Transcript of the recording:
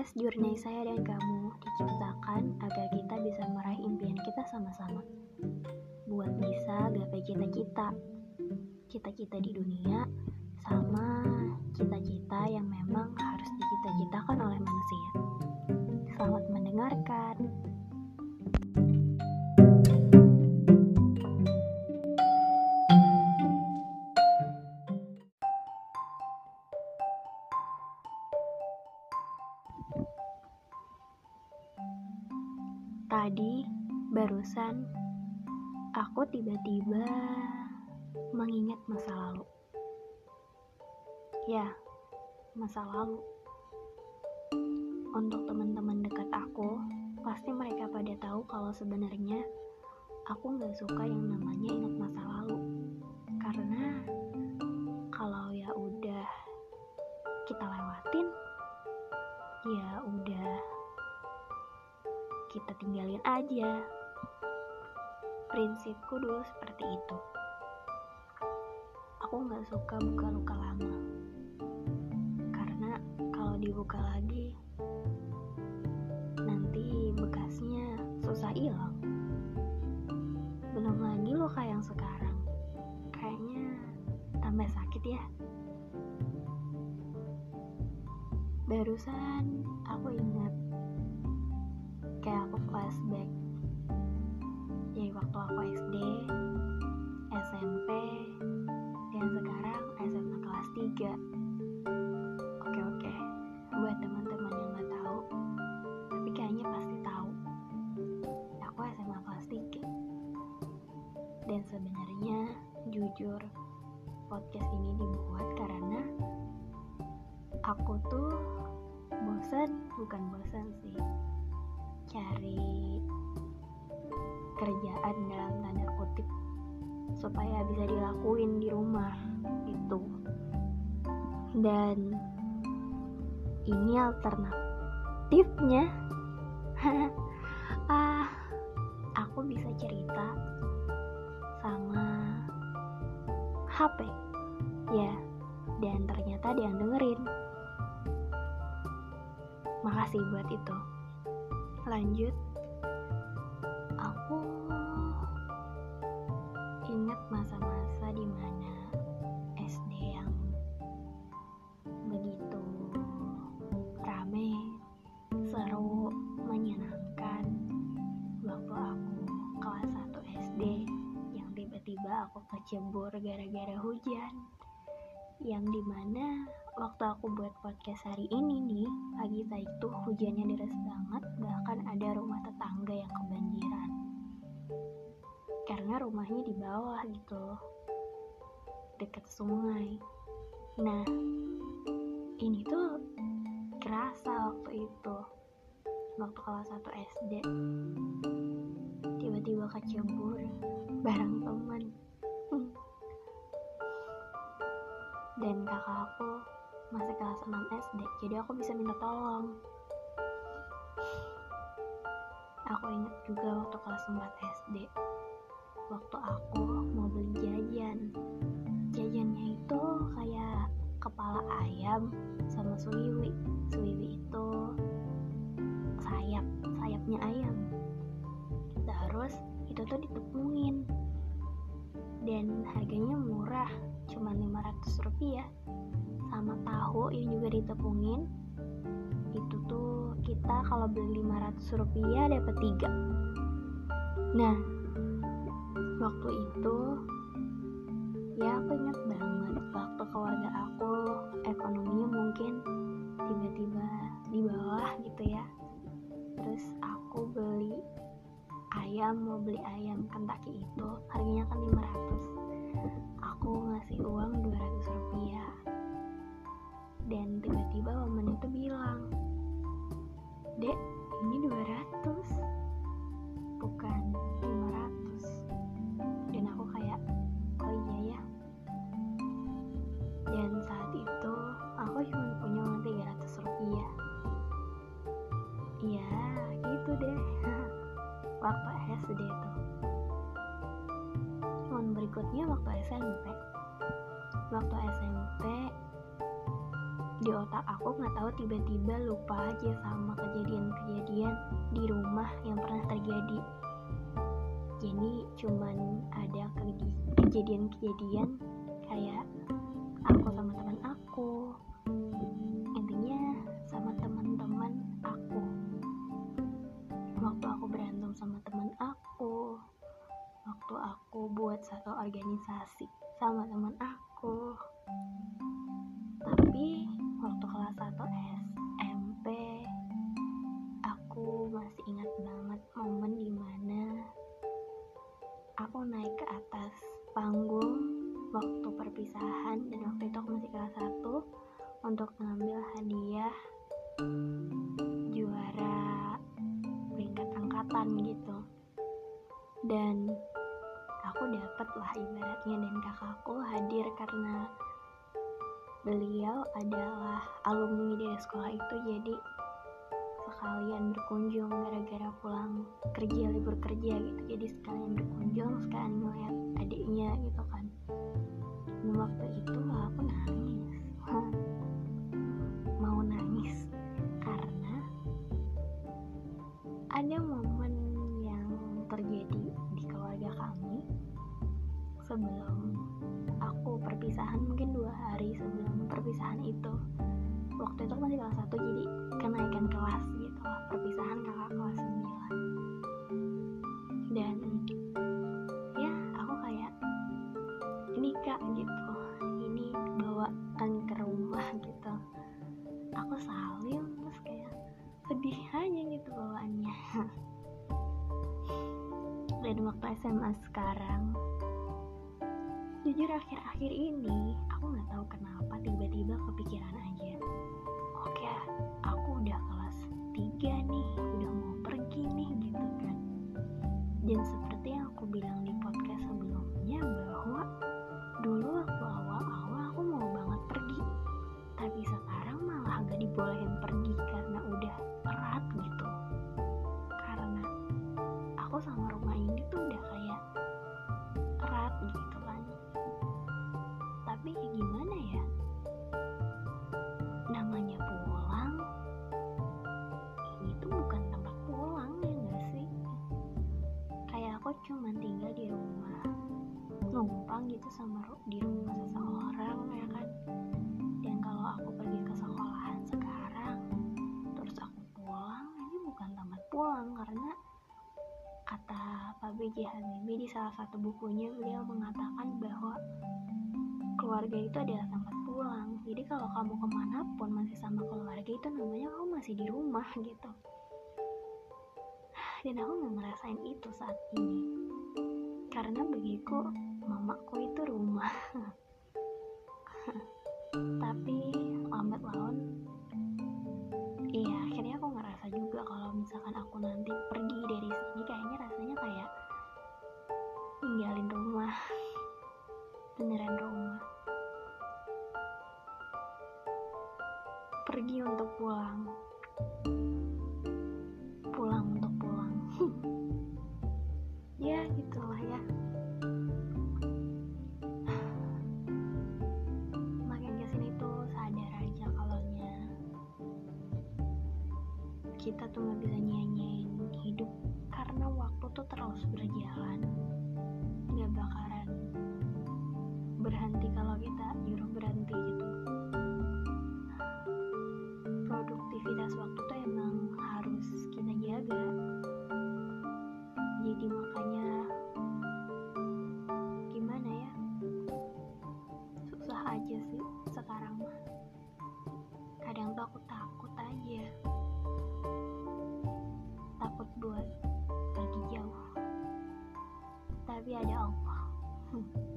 Podcast Journey Saya dan Kamu diciptakan agar kita bisa meraih impian kita sama-sama. Buat bisa gapai cita-cita. Cita-cita di dunia sama cita-cita yang memang Tadi, barusan, aku tiba-tiba mengingat masa lalu. Ya, masa lalu. Untuk teman-teman dekat aku, pasti mereka pada tahu kalau sebenarnya aku nggak suka yang namanya ingat masa lalu. Karena kalau ya udah kita lewatin, tinggalin aja. Prinsipku dulu seperti itu. Aku nggak suka buka luka lama. Karena kalau dibuka lagi, nanti bekasnya susah hilang. Belum lagi luka yang sekarang. Kayaknya tambah sakit ya. Barusan aku ingat kayak aku flashback. Jadi waktu aku SD SMP dan sekarang SMA kelas 3 oke oke. Buat teman-teman yang gak tahu tapi kayaknya pasti tahu. Aku SMA kelas 3 dan sebenarnya jujur podcast ini dibuat karena aku tuh bosan bukan bosan sih cari kerjaan dalam tanda kutip supaya bisa dilakuin di rumah itu dan ini alternatifnya. Ah aku bisa cerita sama HP ya dan ternyata yang dengerin. Makasih buat itu lanjut. Aku ingat masa-masa di mana SD yang begitu rame seru menyenangkan. Waktu aku kelas 1 SD yang tiba-tiba aku kecebur gara-gara hujan yang di mana waktu aku buat podcast hari ini nih pagi tadi tuh hujannya deras banget bahkan ada rumah tetangga yang kebanjiran. Karena rumahnya di bawah gitu deket sungai. Nah ini tuh kerasa waktu itu waktu kelas 1 SD tiba-tiba kecebur bareng teman dan kakak aku masih kelas 6 SD jadi aku bisa minta tolong. Aku ingat juga waktu kelas 4 SD waktu aku mau beli jajan. Jajannya itu kayak kepala ayam sama suwiwi. Suwiwi itu sayap sayapnya ayam. Terus itu tuh ditepungin murah cuma 500 rupiah. Sama tahu yang juga ditepungin. Itu tuh kita kalau beli 500 rupiah dapat 3 nah waktu itu ya aku ingat banget waktu keluarga aku ekonominya mungkin tiba-tiba di bawah gitu ya waktu SD itu. Momen berikutnya waktu SMP waktu SMP di otak aku nggak tahu tiba-tiba lupa aja sama kejadian-kejadian di rumah yang pernah terjadi. Jadi cuman ada kejadian-kejadian kayak satu organisasi sama teman aku karena beliau adalah alumni dari sekolah itu jadi sekalian berkunjung gara-gara pulang kerja libur kerja gitu. Jadi sekalian berkunjung sekalian ngeliat adiknya gitu kan. Dan waktu itu aku nangis. Mau nangis karena ada momen yang terjadi di keluarga kami sebelum hari sebelum perpisahan itu. Waktu itu masih kelas satu jadi kenaikan kelas gitu perpisahan kakak kelas 9 dan ya aku kayak ini kak gitu. Ini bawaan ke rumah gitu. Aku salim terus kayak sedih aja gitu bawaannya. Dan waktu SMA sekarang jujur akhir-akhir ini tahu kenapa tiba-tiba kepikiran aja. Oke aku udah kelas 3 nih udah mau pergi nih gitu kan. Dan seperti yang aku bilang di gitu sama di rumah seseorang ya kan? Dan kalau aku pergi ke sekolahan sekarang terus aku pulang ini bukan tempat pulang karena kata Pak B.J. Habibie di salah satu bukunya beliau mengatakan bahwa keluarga itu adalah tempat pulang. Jadi kalau kamu ke mana pun masih sama keluarga itu namanya kamu masih di rumah gitu. Dan aku nggak ngerasain itu saat ini. Karena bagiku mamaku itu rumah. Tapi lambat laun kita tuh nggak bisa nyanyiin hidup karena waktu tuh terus berjalan. Nggak bakalan berhenti kalau kita nyuruh berhenti gitu. Produktivitas waktu tuh emang harus kita jaga. Jadi makanya gimana ya? Susah aja sih sekarang kadang tuh aku takut aja tapi ada Allah